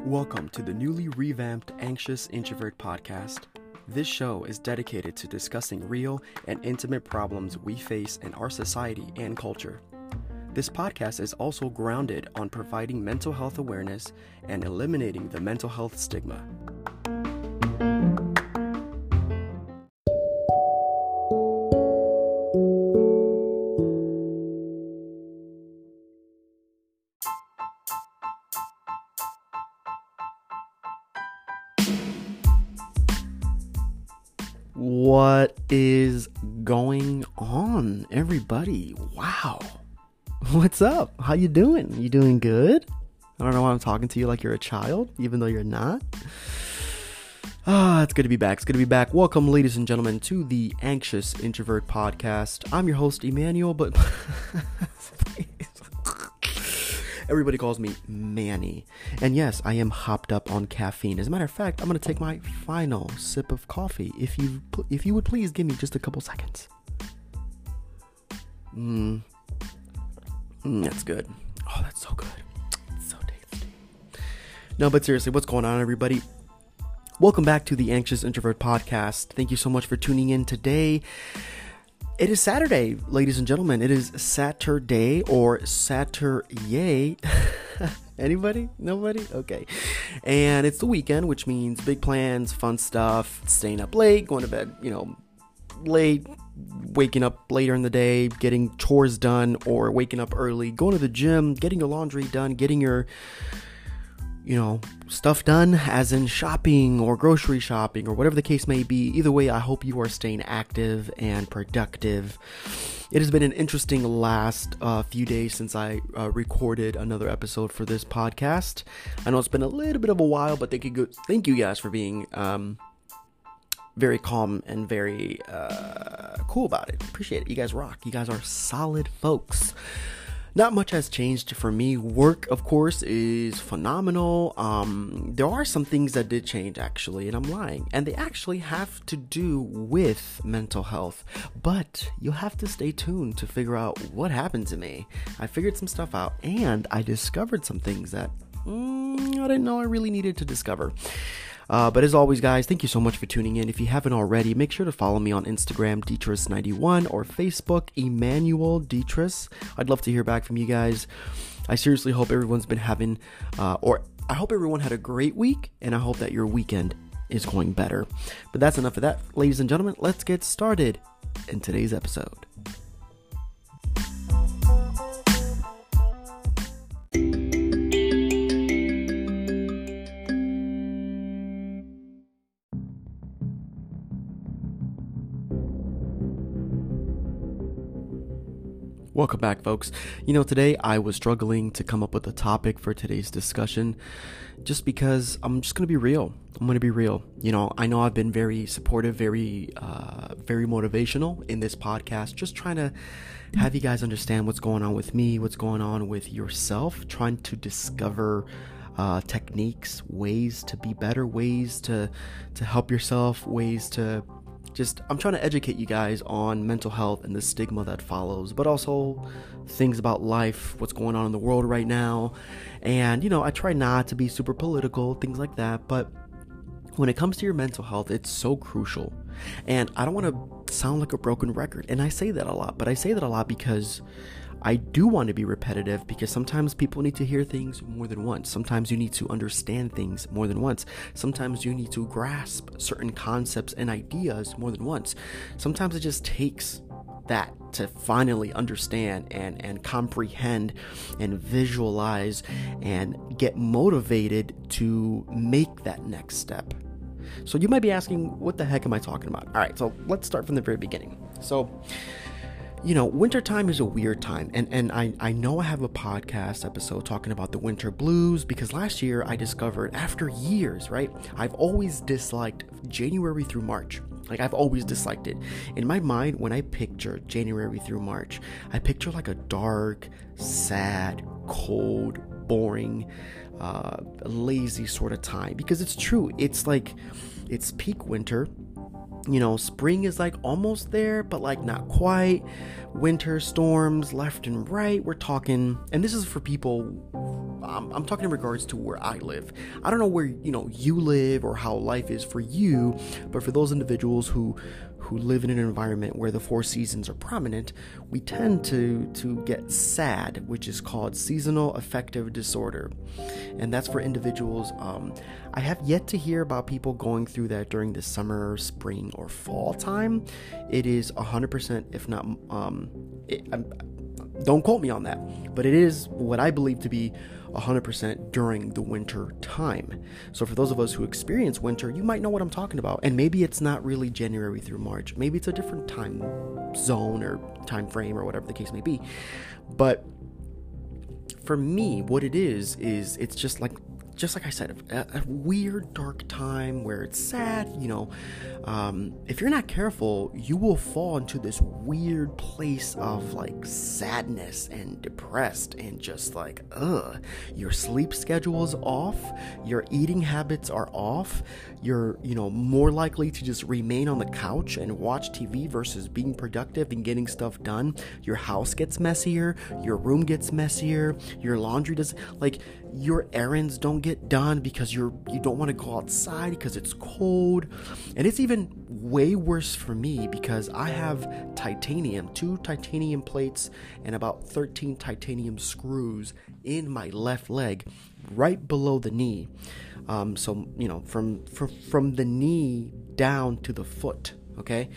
Welcome to the newly revamped Anxious Introvert podcast. This show is dedicated to discussing real and intimate problems we face in our society and culture. This podcast is also grounded on providing mental health awareness and eliminating the mental health stigma. What's up? How you doing? You doing good? I don't know why I'm talking to you like you're a child, even though you're not. Ah, it's good to be back. It's good to be back. Welcome, ladies and gentlemen, to the Anxious Introvert Podcast. I'm your host, Emmanuel, but everybody calls me Manny. And yes, I am hopped up on caffeine. As a matter of fact, I'm gonna take my final sip of coffee. If you if you would please give me just a couple seconds. Mmm. Mm, that's good. Oh, that's so good. It's so tasty. No, but seriously, what's going on, everybody? Welcome back to the Anxious Introvert Podcast. Thank you so much for tuning in today. It is Saturday, ladies and gentlemen. It is Saturday or Saturday. Anybody? Nobody? Okay. And it's the weekend, which means big plans, fun stuff, staying up late, going to bed, you know, late, waking up later in the day, getting chores done, or waking up early, going to the gym, getting your laundry done, getting your you know, stuff done, as in shopping or grocery shopping or whatever the case may be. Either way, I hope you are staying active and productive. It has been an interesting last uh, few days since I uh, recorded another episode for this podcast. I know it's been a little bit of a while, but thank you, thank you guys for being um, very calm and very uh, cool about it. Appreciate it. You guys rock. You guys are solid folks not much has changed for me. Work, of course, is phenomenal. Um, there are some things that did change actually, and I'm lying, and they actually have to do with mental health. But you'll have to stay tuned to figure out what happened to me. I figured some stuff out, and I discovered some things that mm, I didn't know I really needed to discover. Uh, but as always, guys, thank you so much for tuning in. If you haven't already, make sure to follow me on Instagram, Dietrich91, or Facebook, Emmanuel Dietrich. I'd love to hear back from you guys. I seriously hope everyone's been having, uh, or I hope everyone had a great week, and I hope that your weekend is going better. But that's enough of that, ladies and gentlemen. Let's get started in today's episode. Welcome back, folks. You know, today I was struggling to come up with a topic for today's discussion just because I'm just going to be real. I'm going to be real. You know, I know I've been very supportive, very, uh, very motivational in this podcast, just trying to have you guys understand what's going on with me, what's going on with yourself, trying to discover. Uh, techniques, ways to be better, ways to to help yourself, ways to just I'm trying to educate you guys on mental health and the stigma that follows, but also things about life, what's going on in the world right now. And you know, I try not to be super political, things like that, but when it comes to your mental health, it's so crucial. And I don't want to sound like a broken record, and I say that a lot, but I say that a lot because I do want to be repetitive because sometimes people need to hear things more than once. Sometimes you need to understand things more than once. Sometimes you need to grasp certain concepts and ideas more than once. Sometimes it just takes that to finally understand and, and comprehend and visualize and get motivated to make that next step. So you might be asking, what the heck am I talking about? All right, so let's start from the very beginning. So, you know, wintertime is a weird time. And, and I, I know I have a podcast episode talking about the winter blues because last year I discovered, after years, right, I've always disliked January through March. Like, I've always disliked it. In my mind, when I picture January through March, I picture like a dark, sad, cold, boring, uh, lazy sort of time because it's true. It's like, it's peak winter you know, spring is like almost there, but like not quite. Winter storms left and right. We're talking, and this is for people. Um, I'm talking in regards to where I live. I don't know where you know you live or how life is for you, but for those individuals who who live in an environment where the four seasons are prominent, we tend to to get SAD, which is called seasonal affective disorder, and that's for individuals. Um, I have yet to hear about people going through that during the summer, spring, or fall time. It is 100%, if not, um, it, don't quote me on that, but it is what I believe to be 100% during the winter time. So, for those of us who experience winter, you might know what I'm talking about. And maybe it's not really January through March, maybe it's a different time zone or time frame or whatever the case may be. But for me, what it is, is it's just like just like I said, a, a, weird, dark time where it's sad. You know, um, if you're not careful, you will fall into this weird place of like sadness and depressed and just like, ugh. Your sleep schedule is off, your eating habits are off, you're, you know, more likely to just remain on the couch and watch TV versus being productive and getting stuff done. Your house gets messier, your room gets messier, your laundry does, like, your errands don't get done because you're you don't want to go outside because it's cold. And it's even way worse for me because i have titanium two titanium plates and about 13 titanium screws in my left leg right below the knee. Um, so you know from, from from the knee down to the foot okay?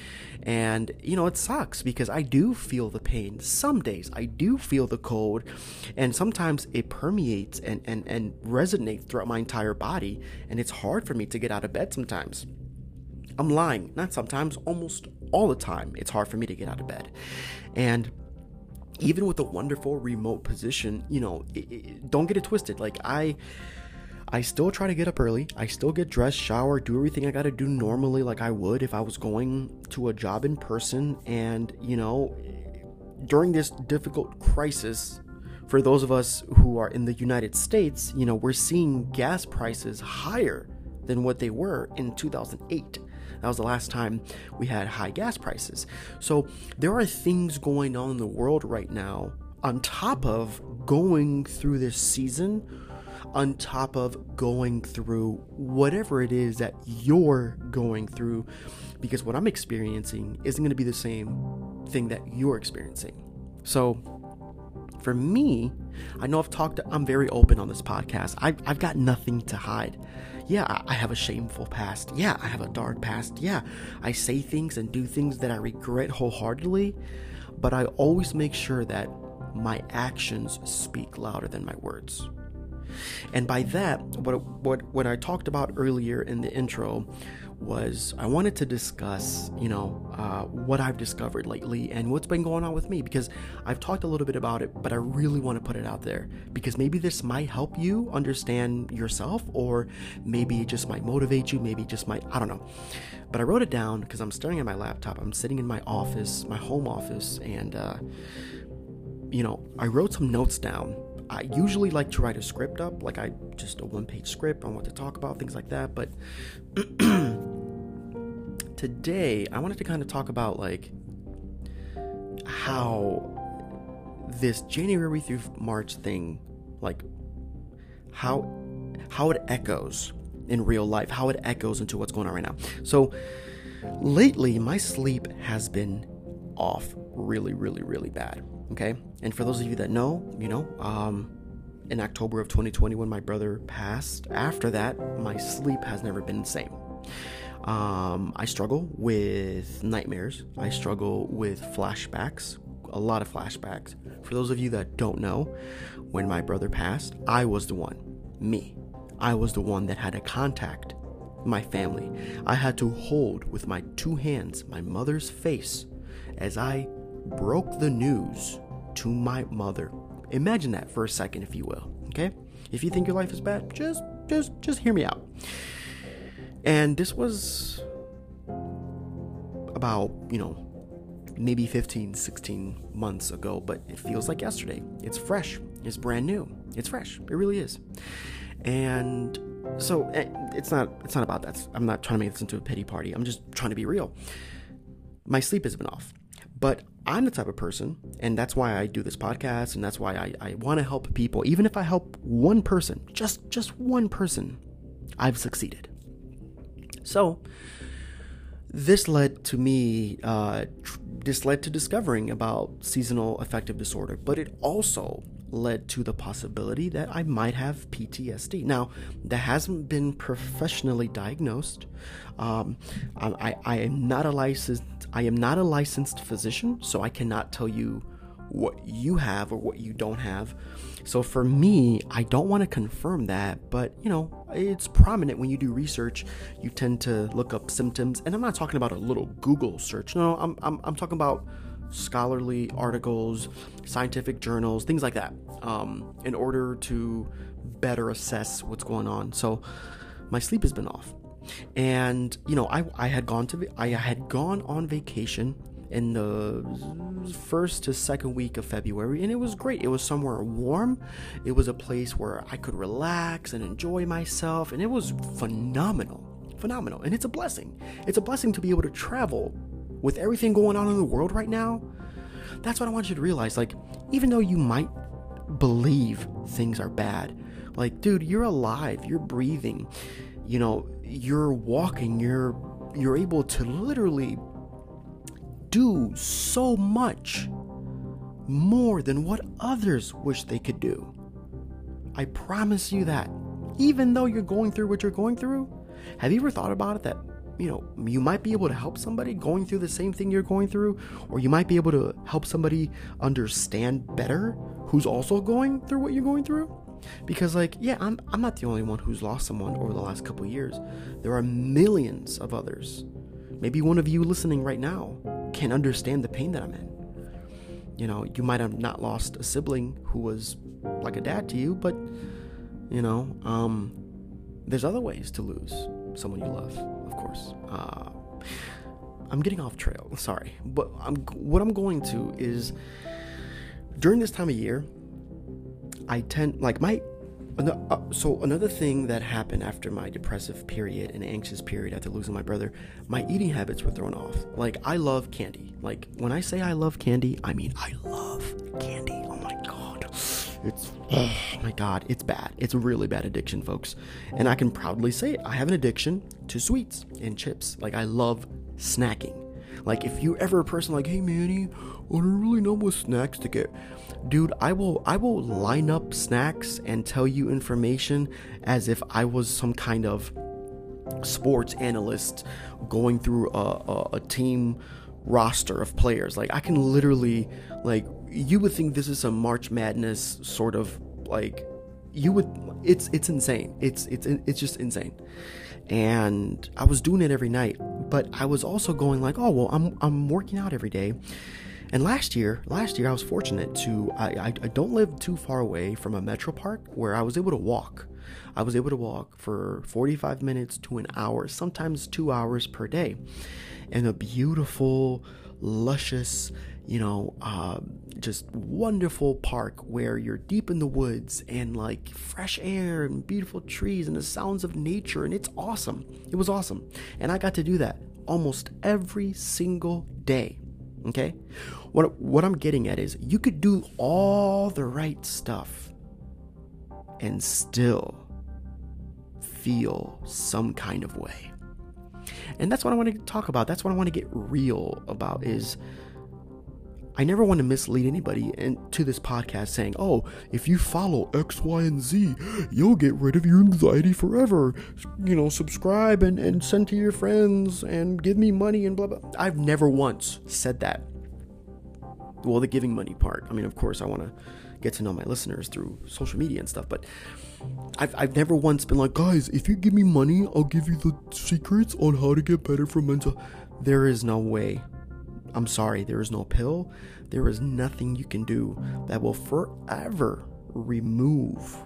And you know, it sucks because I do feel the pain. Some days I do feel the cold, and sometimes it permeates and, and, and resonates throughout my entire body, and it's hard for me to get out of bed sometimes. I'm lying, not sometimes, almost all the time. It's hard for me to get out of bed. And even with a wonderful remote position, you know, it, it, don't get it twisted. Like, I I still try to get up early. I still get dressed, shower, do everything I gotta do normally, like I would if I was going to a job in person. And, you know, during this difficult crisis, for those of us who are in the United States, you know, we're seeing gas prices higher than what they were in 2008. That was the last time we had high gas prices. So there are things going on in the world right now on top of going through this season on top of going through whatever it is that you're going through because what I'm experiencing isn't going to be the same thing that you're experiencing. So, for me, I know I've talked, I'm very open on this podcast. I've, I've got nothing to hide. Yeah, I have a shameful past. Yeah, I have a dark past. Yeah, I say things and do things that I regret wholeheartedly, but I always make sure that my actions speak louder than my words. And by that, what, what, what I talked about earlier in the intro was I wanted to discuss, you know, uh, what I've discovered lately and what's been going on with me because I've talked a little bit about it, but I really want to put it out there because maybe this might help you understand yourself or maybe it just might motivate you, maybe it just might, I don't know. But I wrote it down because I'm staring at my laptop. I'm sitting in my office, my home office, and, uh, you know, I wrote some notes down I usually like to write a script up, like I just a one page script on what to talk about, things like that. But today, I wanted to kind of talk about like how this January through March thing, like how how it echoes in real life, how it echoes into what's going on right now. So lately, my sleep has been off really, really, really bad. Okay. And for those of you that know, you know, um, in October of 2020, when my brother passed, after that, my sleep has never been the same. Um, I struggle with nightmares. I struggle with flashbacks, a lot of flashbacks. For those of you that don't know, when my brother passed, I was the one, me. I was the one that had to contact my family. I had to hold with my two hands my mother's face as I broke the news to my mother. Imagine that for a second, if you will. Okay? If you think your life is bad, just just just hear me out. And this was about, you know, maybe 15, 16 months ago, but it feels like yesterday. It's fresh. It's brand new. It's fresh. It really is. And so eh, it's not it's not about that. I'm not trying to make this into a pity party. I'm just trying to be real. My sleep has been off. But I'm the type of person, and that's why I do this podcast, and that's why I, I want to help people. Even if I help one person, just just one person, I've succeeded. So this led to me uh, tr- this led to discovering about seasonal affective disorder but it also led to the possibility that i might have ptsd now that hasn't been professionally diagnosed um, I, I am not a licensed i am not a licensed physician so i cannot tell you what you have or what you don't have. So for me, I don't want to confirm that, but you know, it's prominent when you do research. You tend to look up symptoms, and I'm not talking about a little Google search. No, I'm I'm, I'm talking about scholarly articles, scientific journals, things like that, um, in order to better assess what's going on. So my sleep has been off, and you know, I I had gone to I had gone on vacation in the first to second week of February, and it was great. It was somewhere warm, it was a place where I could relax and enjoy myself, and it was phenomenal. Phenomenal. And it's a blessing. It's a blessing to be able to travel with everything going on in the world right now. That's what I want you to realize. Like, even though you might believe things are bad, like, dude, you're alive, you're breathing, you know, you're walking, you're you're able to literally do so much more than what others wish they could do. I promise you that. Even though you're going through what you're going through, have you ever thought about it that, you know, you might be able to help somebody going through the same thing you're going through, or you might be able to help somebody understand better who's also going through what you're going through? Because like, yeah, I'm I'm not the only one who's lost someone over the last couple years. There are millions of others. Maybe one of you listening right now can understand the pain that I'm in. You know, you might have not lost a sibling who was like a dad to you, but you know, um, there's other ways to lose someone you love, of course. Uh, I'm getting off trail. Sorry, but I'm what I'm going to is during this time of year, I tend like my uh, so another thing that happened after my depressive period and anxious period after losing my brother, my eating habits were thrown off. Like I love candy. Like when I say I love candy, I mean I love candy. Oh. It's oh my god, it's bad. It's a really bad addiction, folks. And I can proudly say. I have an addiction to sweets and chips. Like I love snacking. Like if you're ever a person like, hey Manny, I don't really know what snacks to get. Dude, I will I will line up snacks and tell you information as if I was some kind of sports analyst going through a, a, a team roster of players. Like I can literally like you would think this is a March Madness sort of like you would it's it's insane. It's it's it's just insane. And I was doing it every night, but I was also going like, "Oh, well, I'm I'm working out every day." And last year, last year I was fortunate to I, I, I don't live too far away from a metro park where I was able to walk. I was able to walk for 45 minutes to an hour, sometimes 2 hours per day. In a beautiful, luscious, you know, uh, just wonderful park where you're deep in the woods and like fresh air and beautiful trees and the sounds of nature. And it's awesome. It was awesome. And I got to do that almost every single day. Okay? What, what I'm getting at is you could do all the right stuff and still feel some kind of way. And that's what I want to talk about. That's what I want to get real about is I never want to mislead anybody into this podcast saying, oh, if you follow X, Y, and Z, you'll get rid of your anxiety forever. You know, subscribe and, and send to your friends and give me money and blah, blah. I've never once said that. Well, the giving money part. I mean, of course, I want to get to know my listeners through social media and stuff, but I've, I've never once been like, guys, if you give me money, I'll give you the secrets on how to get better from mental. There is no way I'm sorry, there is no pill. There is nothing you can do that will forever remove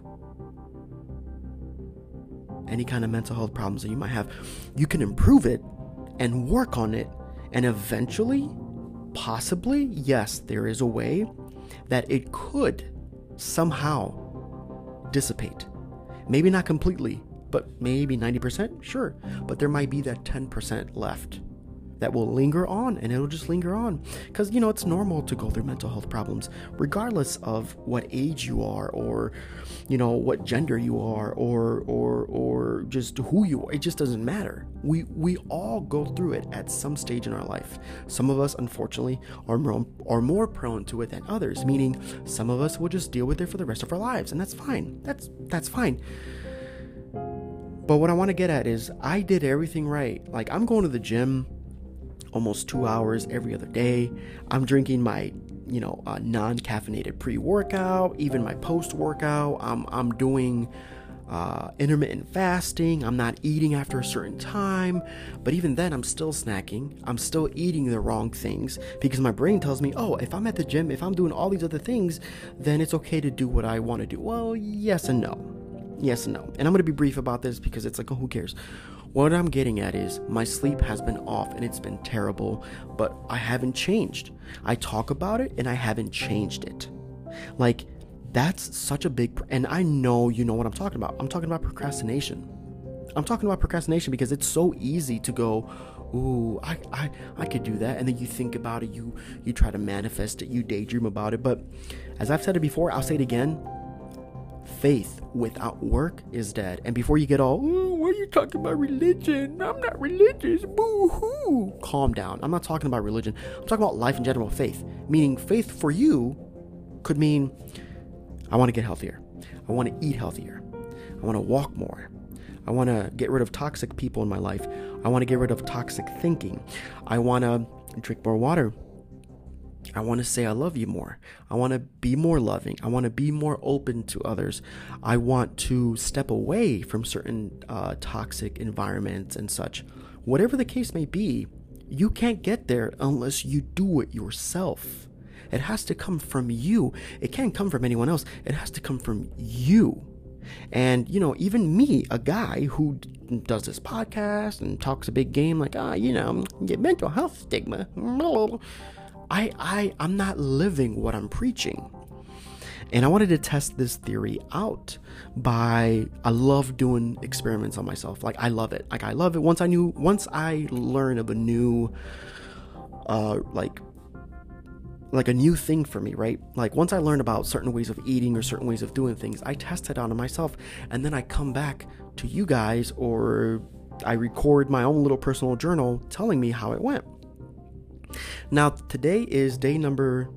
any kind of mental health problems that you might have. You can improve it and work on it, and eventually, possibly, yes, there is a way that it could somehow dissipate. Maybe not completely, but maybe 90%, sure. But there might be that 10% left that will linger on and it'll just linger on. Because you know it's normal to go through mental health problems regardless of what age you are or you know what gender you are or or or just who you are. It just doesn't matter. We we all go through it at some stage in our life. Some of us unfortunately are more are more prone to it than others meaning some of us will just deal with it for the rest of our lives and that's fine. That's that's fine. But what I want to get at is I did everything right. Like I'm going to the gym almost two hours every other day. I'm drinking my, you know, uh, non-caffeinated pre-workout, even my post-workout. I'm I'm doing uh, intermittent fasting. I'm not eating after a certain time, but even then, I'm still snacking. I'm still eating the wrong things because my brain tells me, oh, if I'm at the gym, if I'm doing all these other things, then it's okay to do what I want to do. Well, yes and no. Yes and no. And I'm going to be brief about this because it's like, oh, who cares? What I'm getting at is my sleep has been off and it's been terrible, but I haven't changed. I talk about it and I haven't changed it. Like, that's such a big, and I know you know what I'm talking about. I'm talking about procrastination. I'm talking about procrastination because it's so easy to go, ooh, I, I, I could do that. And then you think about it, you, you try to manifest it, you daydream about it. But as I've said it before, I'll say it again faith without work is dead. And before you get all, oh, what are you talking about religion? I'm not religious. Boo hoo. Calm down. I'm not talking about religion. I'm talking about life in general, faith. Meaning, faith for you could mean I want to get healthier. I want to eat healthier. I want to walk more. I want to get rid of toxic people in my life. I want to get rid of toxic thinking. I want to drink more water. I want to say I love you more. I want to be more loving. I want to be more open to others. I want to step away from certain uh, toxic environments and such. Whatever the case may be, you can't get there unless you do it yourself. It has to come from you. It can't come from anyone else. It has to come from you. And, you know, even me, a guy who does this podcast and talks a big game like, ah, you know, mental health stigma. I, I, I'm not living what I'm preaching. And I wanted to test this theory out by I love doing experiments on myself. Like I love it. Like I love it. Once I knew once I learn of a new uh like like a new thing for me, right? Like once I learn about certain ways of eating or certain ways of doing things, I test it out on myself and then I come back to you guys or I record my own little personal journal telling me how it went. Now, today is day number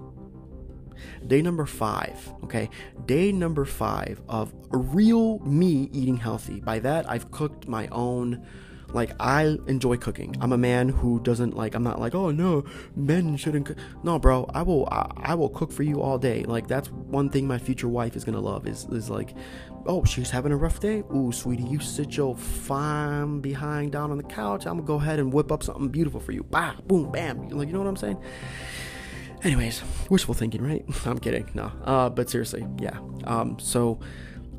day number five okay? Day number five of real me eating healthy. By that i've cooked my own like i enjoy cooking. I'm a man who doesn't like i'm not like oh no men shouldn't cook. no bro i will I, I, will cook for you all day. Like that's one thing my future wife is gonna love is is like oh she's having a rough day? Ooh sweetie you sit your fine behind down on the couch. I'm gonna go ahead and whip up something beautiful for you. Bah boom bam. Like you know what i'm saying? Anyways wishful thinking right? I'm kidding no. Uh but seriously yeah. Um so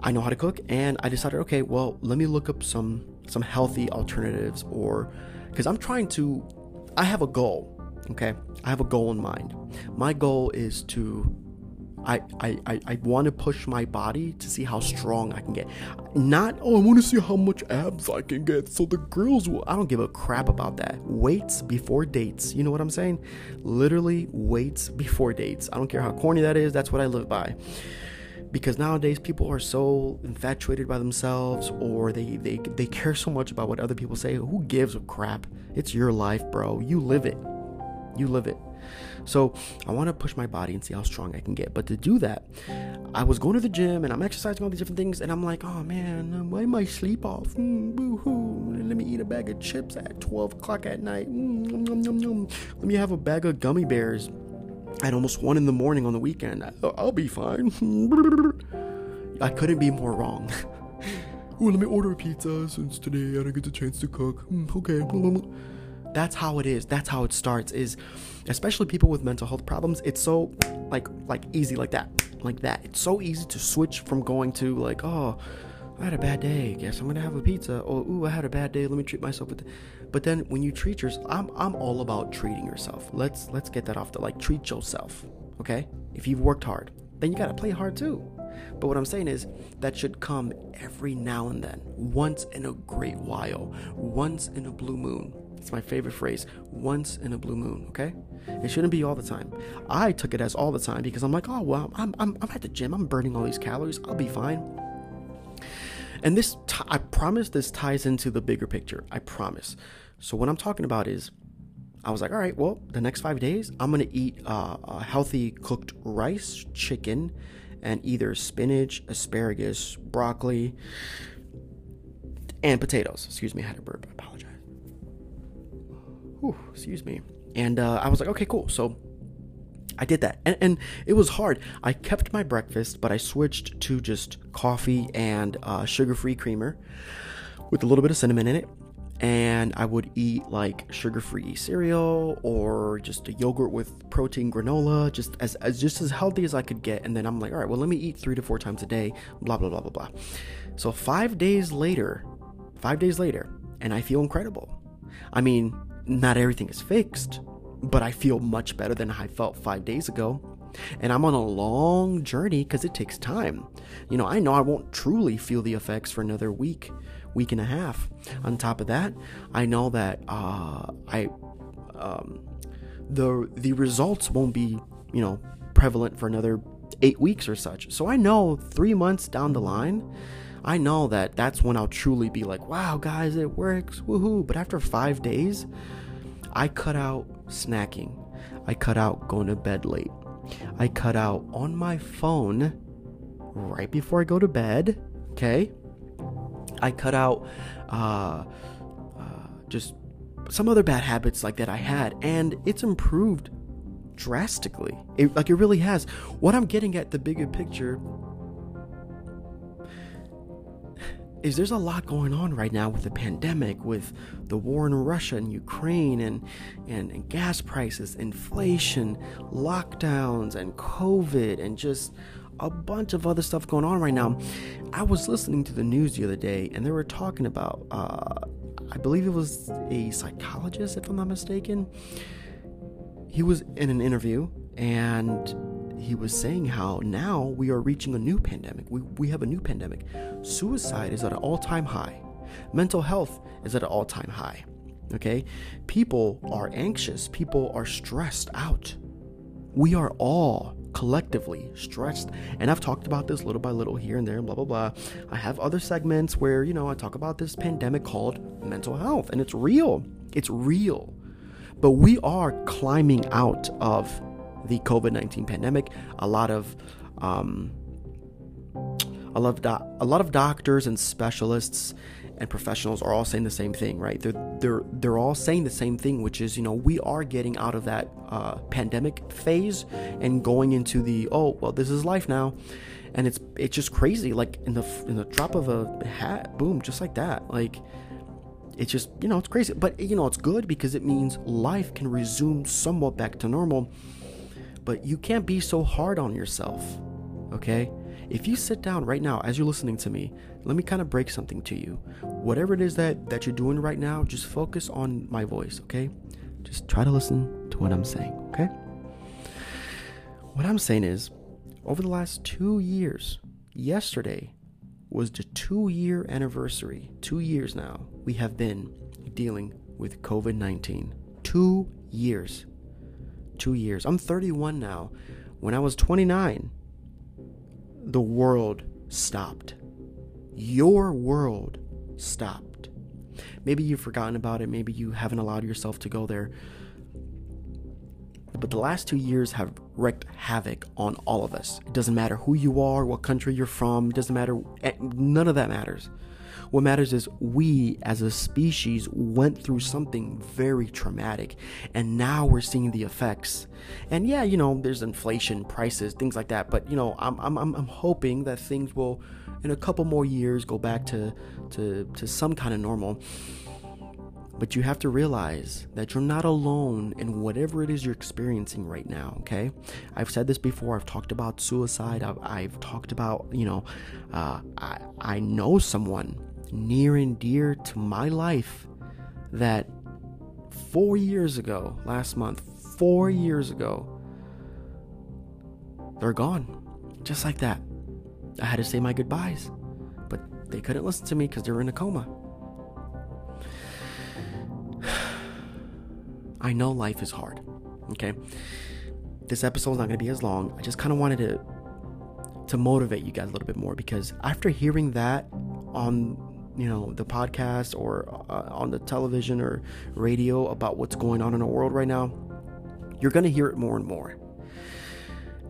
i know how to cook and i decided okay well let me look up some some healthy alternatives or because I'm trying to I have a goal, okay? I have a goal in mind. My goal is to I, I, I, I want to push my body to see how strong I can get. Not, oh, I want to see how much abs I can get so the girls will. I don't give a crap about that. Weights before dates. You know what I'm saying? Literally, weights before dates. I don't care how corny that is. That's what I live by because nowadays people are so infatuated by themselves or they, they they care so much about what other people say. Who gives a crap? It's your life bro. You live it. You live it. So i want to push my body and see how strong i can get. But to do that i was going to the gym and i'm exercising all these different things and i'm like oh man why am i sleep off? Mm, boo-hoo. Let me eat a bag of chips at 12 o'clock at night. Mm, nom, nom, nom, let me have a bag of gummy bears at almost one in the morning on the weekend. I'll be fine. I couldn't be more wrong. oh, let me order a pizza since today I don't get the chance to cook. Hmm, okay. That's how it is. That's how it starts. Is especially people with mental health problems. It's so like like easy like that, like that. It's so easy to switch from going to like oh I had a bad day. Guess I'm gonna have a pizza. Or ooh, I had a bad day. Let me treat myself with. But then when you treat yourself, I'm I'm all about treating yourself. Let's let's get that off the like treat yourself. Okay, if you've worked hard, then you gotta play hard too. But what I'm saying is that should come every now and then, once in a great while, once in a blue moon. It's my favorite phrase, once in a blue moon, okay? It shouldn't be all the time. I took it as all the time because I'm like, oh, well, I'm, I'm, I'm at the gym, I'm burning all these calories, I'll be fine. And this, t- I promise this ties into the bigger picture. I promise. So, what I'm talking about is, I was like, all right, well, the next five days, I'm gonna eat uh, a healthy cooked rice, chicken, and either spinach, asparagus, broccoli, and potatoes. Excuse me, I had a burp. I apologize. Whew, excuse me. And uh, I was like, okay, cool. So I did that. And, and, it was hard. I kept my breakfast, but I switched to just coffee and uh, sugar free creamer with a little bit of cinnamon in it. And I would eat like sugar free cereal or just a yogurt with protein granola, just as, as just as healthy as I could get. And then I'm like, all right, well, let me eat three to four times a day, blah, blah, blah, blah, blah. So five days later, five days later, and I feel incredible. I mean, not everything is fixed, but I feel much better than I felt five days ago. And I'm on a long journey because it takes time. You know, I know I won't truly feel the effects for another week, week and a half. On top of that, I know that uh, I um, the the results won't be you know prevalent for another eight weeks or such. So I know three months down the line, I know that that's when I'll truly be like, wow, guys, it works, woohoo. But after five days, I cut out snacking. I cut out going to bed late. I cut out on my phone right before I go to bed. Okay. I cut out uh, uh, just some other bad habits like that I had, and it's improved drastically. It, like it really has. What I'm getting at the bigger picture is there's a lot going on right now with the pandemic, with the war in Russia and Ukraine, and, and, and gas prices, inflation, lockdowns, and COVID, and just a bunch of other stuff going on right now. I was listening to the news the other day, and they were talking about, uh, I believe it was a psychologist, if I'm not mistaken. He was in an interview, and he was saying how now we are reaching a new pandemic. We, we have a new pandemic. Suicide is at an all time high, mental health is at an all time high. Okay? People are anxious, people are stressed out. We are all collectively stressed. And I've talked about this little by little here and there, blah, blah, blah. I have other segments where, you know, I talk about this pandemic called mental health, and it's real. It's real. But we are climbing out of the COVID 19 pandemic. A lot of um, a lot of do- a lot of doctors and specialists and professionals are all saying the same thing, right? They're they're they're all saying the same thing, which is you know we are getting out of that uh, pandemic phase and going into the oh well this is life now, and it's it's just crazy like in the in the drop of a hat, boom, just like that, like it's just you know it's crazy, but you know it's good because it means life can resume somewhat back to normal but you can't be so hard on yourself, okay? If you sit down right now as you're listening to me, let me kind of break something to you. Whatever it is that, that you're doing right now, just focus on my voice, okay? Just try to listen to what I'm saying, okay? What I'm saying is, over the last two years, yesterday was the two year anniversary. Two years now, we have been dealing with COVID 19. Two years two years. I'm 31 now. When I was 29, the world stopped. Your world stopped. Maybe you've forgotten about it. Maybe you haven't allowed yourself to go there. But the last two years have wreaked havoc on all of us. It doesn't matter who you are, what country you're from, it doesn't matter. Eh, none of that matters. What matters is we as a species went through something very traumatic and now we're seeing the effects. And yeah, you know, there's inflation, prices, things like that, but you know, I'm I'm I'm hoping that things will in a couple more years go back to to to some kind of normal. But you have to realize that you're not alone in whatever it is you're experiencing right now, okay? I've said this before. I've talked about suicide. I've, I've talked about, you know, uh, I, I know someone near and dear to my life that four years ago, last month, four years ago, they're gone. Just like that. I had to say my goodbyes, but they couldn't listen to me because they were in a coma. I know life is hard. Okay. This episode is not going to be as long. I just kind of wanted to to motivate you guys a little bit more because after hearing that on you know the podcast or uh, on the television or radio about what's going on in our world right now, you're going to hear it more and more.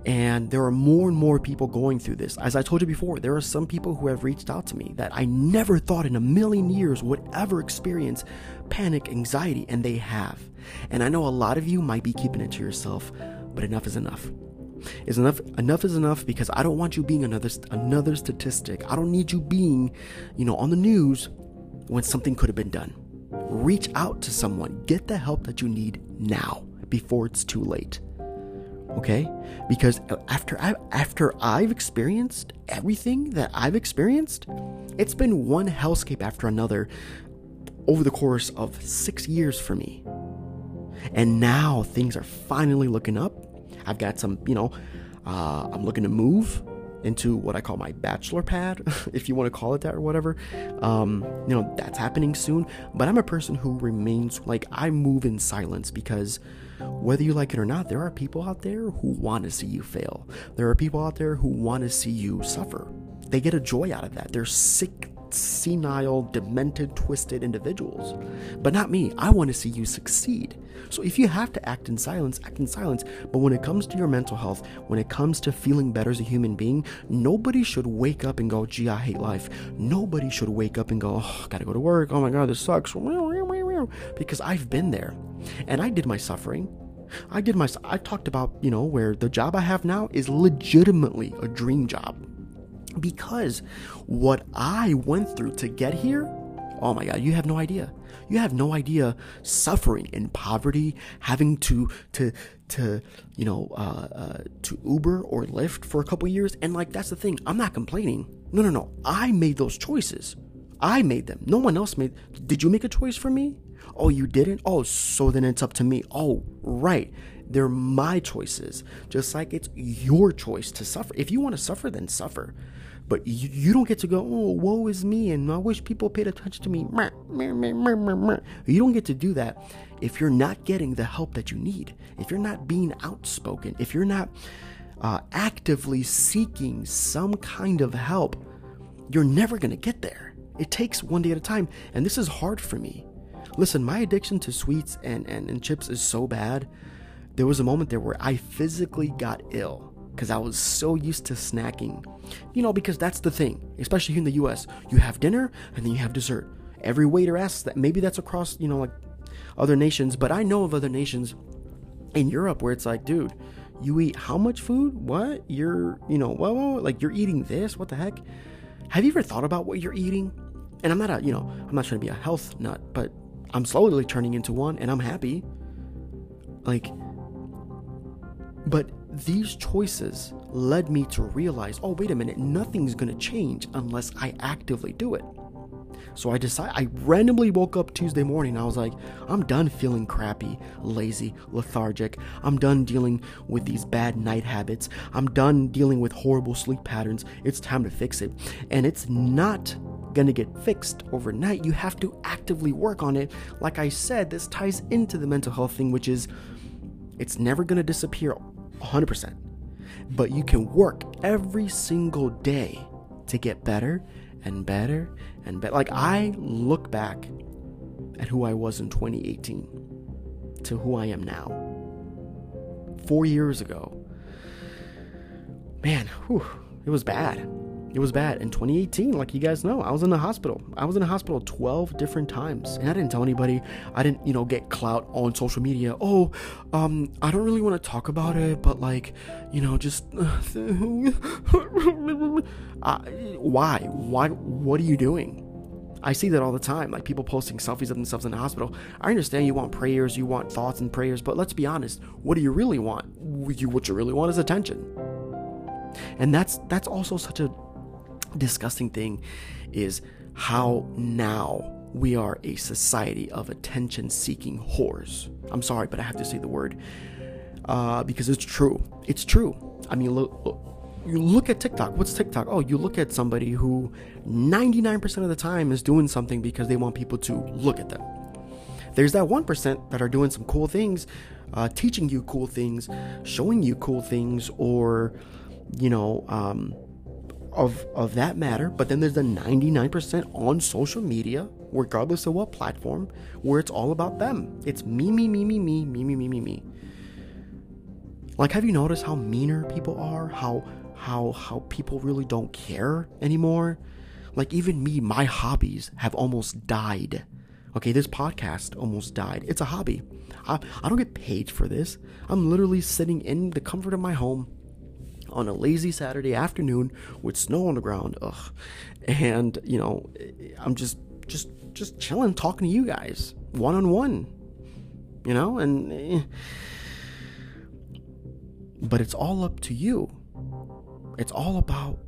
And there are more and more people going through this. As I told you before, there are some people who have reached out to me that I never thought in a million years would ever experience panic, anxiety, and they have. And I know a lot of you might be keeping it to yourself, but enough is enough. Is enough enough is enough because I don't want you being another another statistic. I don't need you being, you know, on the news when something could have been done. Reach out to someone. Get the help that you need now before it's too late okay because after I, after I've experienced everything that I've experienced it's been one hellscape after another over the course of 6 years for me and now things are finally looking up I've got some you know uh, I'm looking to move into what I call my bachelor pad, if you want to call it that or whatever. Um, you know, that's happening soon. But I'm a person who remains like I move in silence because whether you like it or not, there are people out there who want to see you fail. There are people out there who want to see you suffer. They get a joy out of that. They're sick, senile, demented, twisted individuals. But not me. I want to see you succeed. So if you have to act in silence, act in silence. But when it comes to your mental health, when it comes to feeling better as a human being, nobody should wake up and go, gee, I hate life. Nobody should wake up and go, oh, gotta go to work. Oh my God, this sucks. Because I've been there and I did my suffering. I did my, I talked about, you know, where the job I have now is legitimately a dream job. Because what I went through to get here, oh my God, you have no idea. You have no idea suffering in poverty, having to to to you know uh, uh, to Uber or Lyft for a couple years, and like that's the thing. I'm not complaining. No, no, no. I made those choices. I made them. No one else made. Did you make a choice for me? Oh, you didn't. Oh, so then it's up to me. Oh, right. They're my choices, just like it's your choice to suffer. If you want to suffer, then suffer. But you, you don't get to go, oh, woe is me, and I wish people paid attention to me. You don't get to do that if you're not getting the help that you need, if you're not being outspoken, if you're not uh, actively seeking some kind of help, you're never going to get there. It takes one day at a time, and this is hard for me. Listen, my addiction to sweets and, and, and chips is so bad. There was a moment there where I physically got ill because I was so used to snacking. You know, because that's the thing, especially here in the US. You have dinner and then you have dessert. Every waiter asks that. Maybe that's across, you know, like other nations, but I know of other nations in Europe where it's like, dude, you eat how much food? What? You're, you know, well, well, like you're eating this? What the heck? Have you ever thought about what you're eating? And I'm not a, you know, I'm not trying to be a health nut, but I'm slowly turning into one and I'm happy. Like, but these choices led me to realize oh, wait a minute, nothing's gonna change unless I actively do it. So I decided, I randomly woke up Tuesday morning I was like, I'm done feeling crappy, lazy, lethargic. I'm done dealing with these bad night habits. I'm done dealing with horrible sleep patterns. It's time to fix it. And it's not gonna get fixed overnight. You have to actively work on it. Like I said, this ties into the mental health thing, which is it's never gonna disappear 100%. But you can work every single day to get better and better and better. Like, I look back at who I was in 2018 to who I am now. Four years ago, man, whew, it was bad. It was bad. In 2018, like you guys know, I was in the hospital. I was in the hospital 12 different times. And I didn't tell anybody. I didn't, you know, get clout on social media. Oh, um, I don't really want to talk about it, but like, you know, just uh, why? Why what are you doing? I see that all the time, like people posting selfies of themselves in the hospital. I understand you want prayers, you want thoughts and prayers, but let's be honest. What do you really want? You, what you really want is attention, and that's that's also such a disgusting thing is how now we are a society of attention seeking whores. I'm sorry, but I have to say the word uh, because it's true. It's true. I mean, look, look, you look at TikTok. What's TikTok? Oh, you look at somebody who 99% of the time is doing something because they want people to look at them. There's that 1% that are doing some cool things, uh, teaching you cool things, showing you cool things, or, you know, um, of, of that matter. But then there's the 99% on social media, regardless of what platform, where it's all about them. It's me, me, me, me, me, me, me, me, me, me. Like, have you noticed how meaner people are? How how how people really don't care anymore? Like even me, my hobbies have almost died. Okay, this podcast almost died. It's a hobby. I, I don't get paid for this. I'm literally sitting in the comfort of my home on a lazy Saturday afternoon with snow on the ground. Ugh. And, you know, I'm just just just chilling talking to you guys one on one. You know, and eh, but it's all up to you. It's all about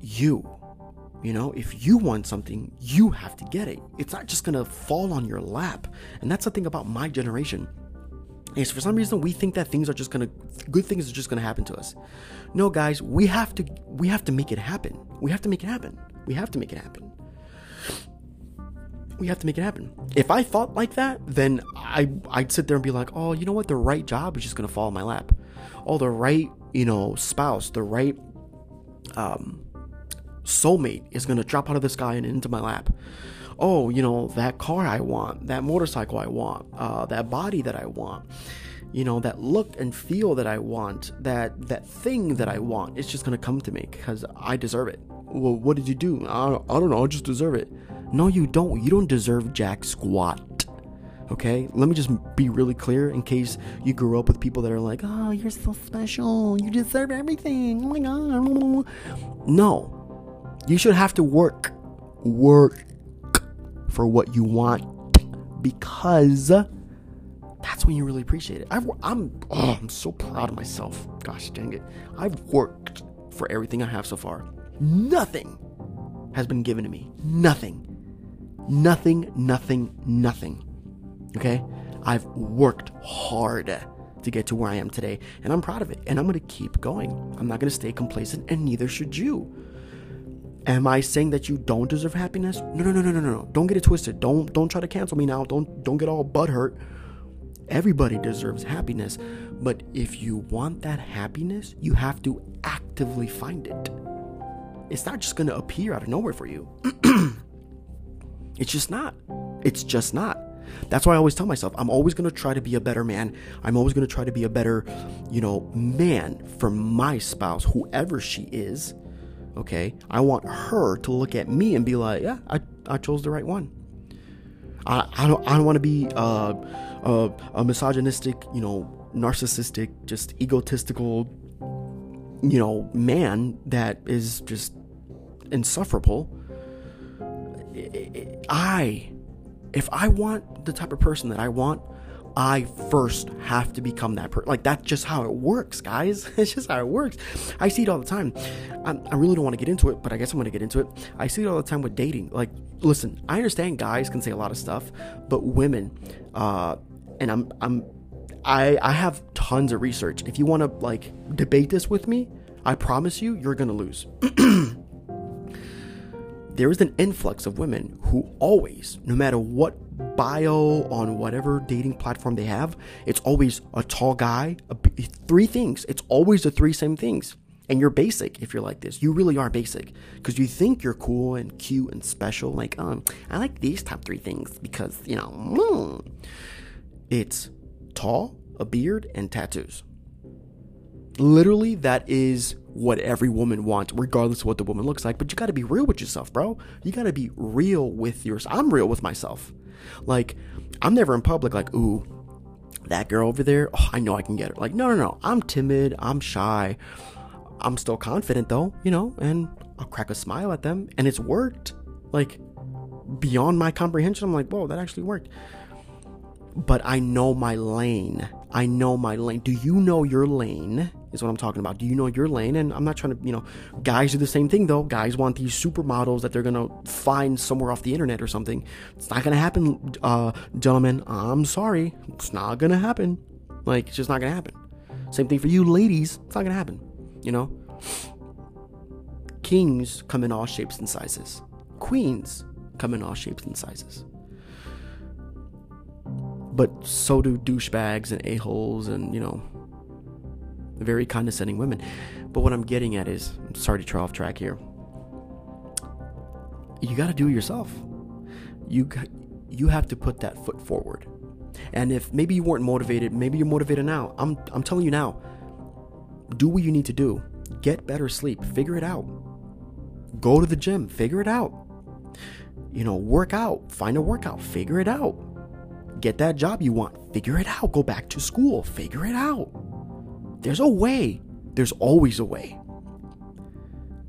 you. You know, if you want something, you have to get it. It's not just gonna fall on your lap. And that's the thing about my generation. Is for some reason we think that things are just gonna good things are just gonna happen to us. No guys, we have to we have to make it happen. We have to make it happen. We have to make it happen. We have to make it happen. If I thought like that, then I I'd sit there and be like, oh, you know what? The right job is just gonna fall in my lap oh, the right, you know, spouse, the right um, soulmate is to drop out of the sky and into my lap. Oh, you know, that car I want, that motorcycle I want, uh, that body that I want, you know, that look and feel that I want, that that thing that I want, it's just to come to me because I deserve it. Well, what did you do? I, I don't know, I just deserve it. No, you don't. You don't deserve jack squat. Okay, let me just be really clear in case you grew up with people that are like, oh, you're so special, you deserve everything. Oh my god. No, you should have to work, work for what you want because that's when you really appreciate it. i am oh, I'm so proud of myself. Gosh dang it. I've worked for everything I have so far. Nothing has been given to me. Nothing. Nothing, nothing, nothing. Okay? I've worked hard to get to where I am today, and I'm proud of it. And I'm to keep going. I'm not to stay complacent, and neither should you. Am I saying that you don't deserve happiness? No, no, no, no, no, no. Don't get it twisted. Don't don't try to cancel me now. Don't don't get all butthurt. Everybody deserves happiness, but if you want that happiness, you have to actively find it. It's not just going to appear out of nowhere for you. it's just not. It's just not. That's why I always tell myself I'm always going to try to be a better man. I'm always going to try to be a better, you know, man for my spouse, whoever she is. Okay? I want her to look at me and be like, yeah, I, I chose the right one. I, I don't I don't want to be uh, a, a misogynistic, you know, narcissistic, just egotistical, you know, man that is just insufferable. I if I want the type of person that I want, I first have to become that person. Like that's just how it works, guys. it's just how it works. I see it all the time. I, I really don't want to get into it, but I guess I'm going to get into it. I see it all the time with dating. Like, listen, I understand guys can say a lot of stuff, but women, uh, and I'm I'm I I have tons of research. If you want to like debate this with me, I promise you, you're gonna lose. there is an influx of women who always, no matter what bio on whatever dating platform they have, it's always a tall guy, a, three things. It's always the three same things. And you're basic if you're like this. You really are basic because you think you're cool and cute and special. Like, um, I like these top three things because, you know, mm. it's tall, a beard, and tattoos. Literally, that is what every woman wants, regardless of what the woman looks like. But you gotta be real with yourself, bro. You gotta be real with yourself. I'm real with myself. Like, I'm never in public, like, ooh, that girl over there, oh, I know I can get her. Like, no, no, no. I'm timid. I'm shy. I'm still confident, though, you know, and I'll crack a smile at them. And it's worked. Like, beyond my comprehension, I'm like, whoa, that actually worked. But I know my lane. I know my lane. Do you know your lane? Is what I'm talking about. Do you know your lane? And I'm not trying to, you know, guys do the same thing though. Guys want these supermodels that they're gonna find somewhere off the internet or something. It's not gonna happen, uh, gentlemen. I'm sorry, it's not gonna happen. Like it's just not gonna happen. Same thing for you, ladies. It's not gonna happen. You know. Kings come in all shapes and sizes. Queens come in all shapes and sizes. But so do douchebags and a-holes and, you know, very condescending women. But what I'm getting at is, I'm sorry to try off track here. You got to do it yourself. You you have to put that foot forward. And if maybe you weren't motivated, maybe you're motivated now. I'm I'm telling you now. Do what you need to do. Get better sleep. Figure it out. Go to the gym. Figure it out. You know, work out. Find a workout. Figure it out. Get that job you want. Figure it out. Go back to school. Figure it out. There's a way. There's always a way.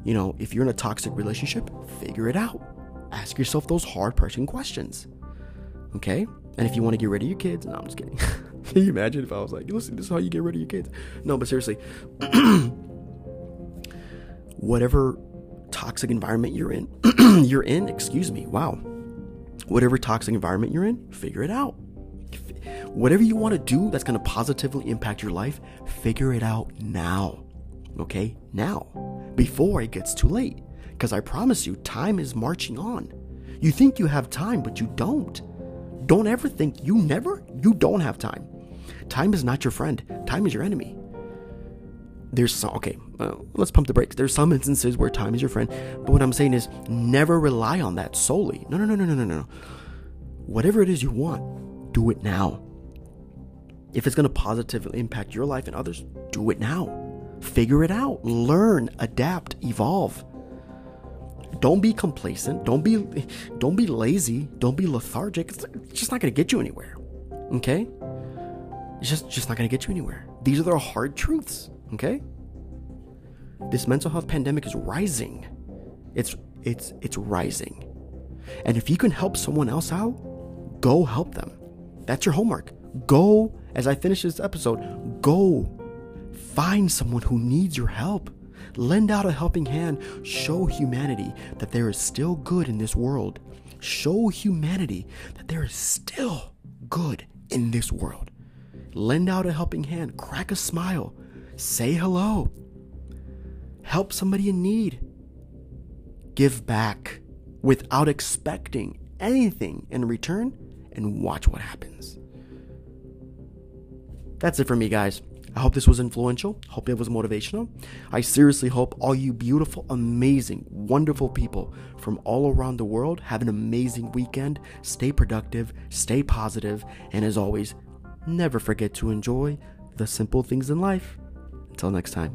You know, if you're in a toxic relationship, figure it out. Ask yourself those hard pressing questions. Okay? And if you want to get rid of your kids, no, I'm just kidding. Can you imagine if I was like, listen, this is how you get rid of your kids? No, but seriously, whatever toxic environment you're in, you're in, excuse me, wow. Whatever toxic environment you're in, figure it out. Whatever you want to do that's going to positively impact your life, figure it out now. Okay? Now, before it gets too late. Because I promise you, time is marching on. You think you have time, but you don't. Don't ever think you never, you don't have time. Time is not your friend, time is your enemy. There's some, okay, uh, let's pump the brakes. There's some instances where time is your friend, but what I'm saying is never rely on that solely. No, no, no, no, no, no, no. Whatever it is you want, do it now. If it's going to positively impact your life and others, do it now. Figure it out. Learn, adapt, evolve. Don't be complacent. Don't be don't be lazy. Don't be lethargic. It's just not going to get you anywhere. Okay? It's just just not going to get you anywhere. These are the hard truths, okay? This mental health pandemic is rising. It's it's it's rising. And if you can help someone else out, go help them. That's your homework. Go as I finish this episode, go find someone who needs your help. Lend out a helping hand. Show humanity that there is still good in this world. Show humanity that there is still good in this world. Lend out a helping hand. Crack a smile. Say hello. Help somebody in need. Give back without expecting anything in return and watch what happens. That's it for me, guys. I hope this was influential. Hope it was motivational. I seriously hope all you beautiful, amazing, wonderful people from all around the world have an amazing weekend. Stay productive, stay positive, and as always, never forget to enjoy the simple things in life. Until next time.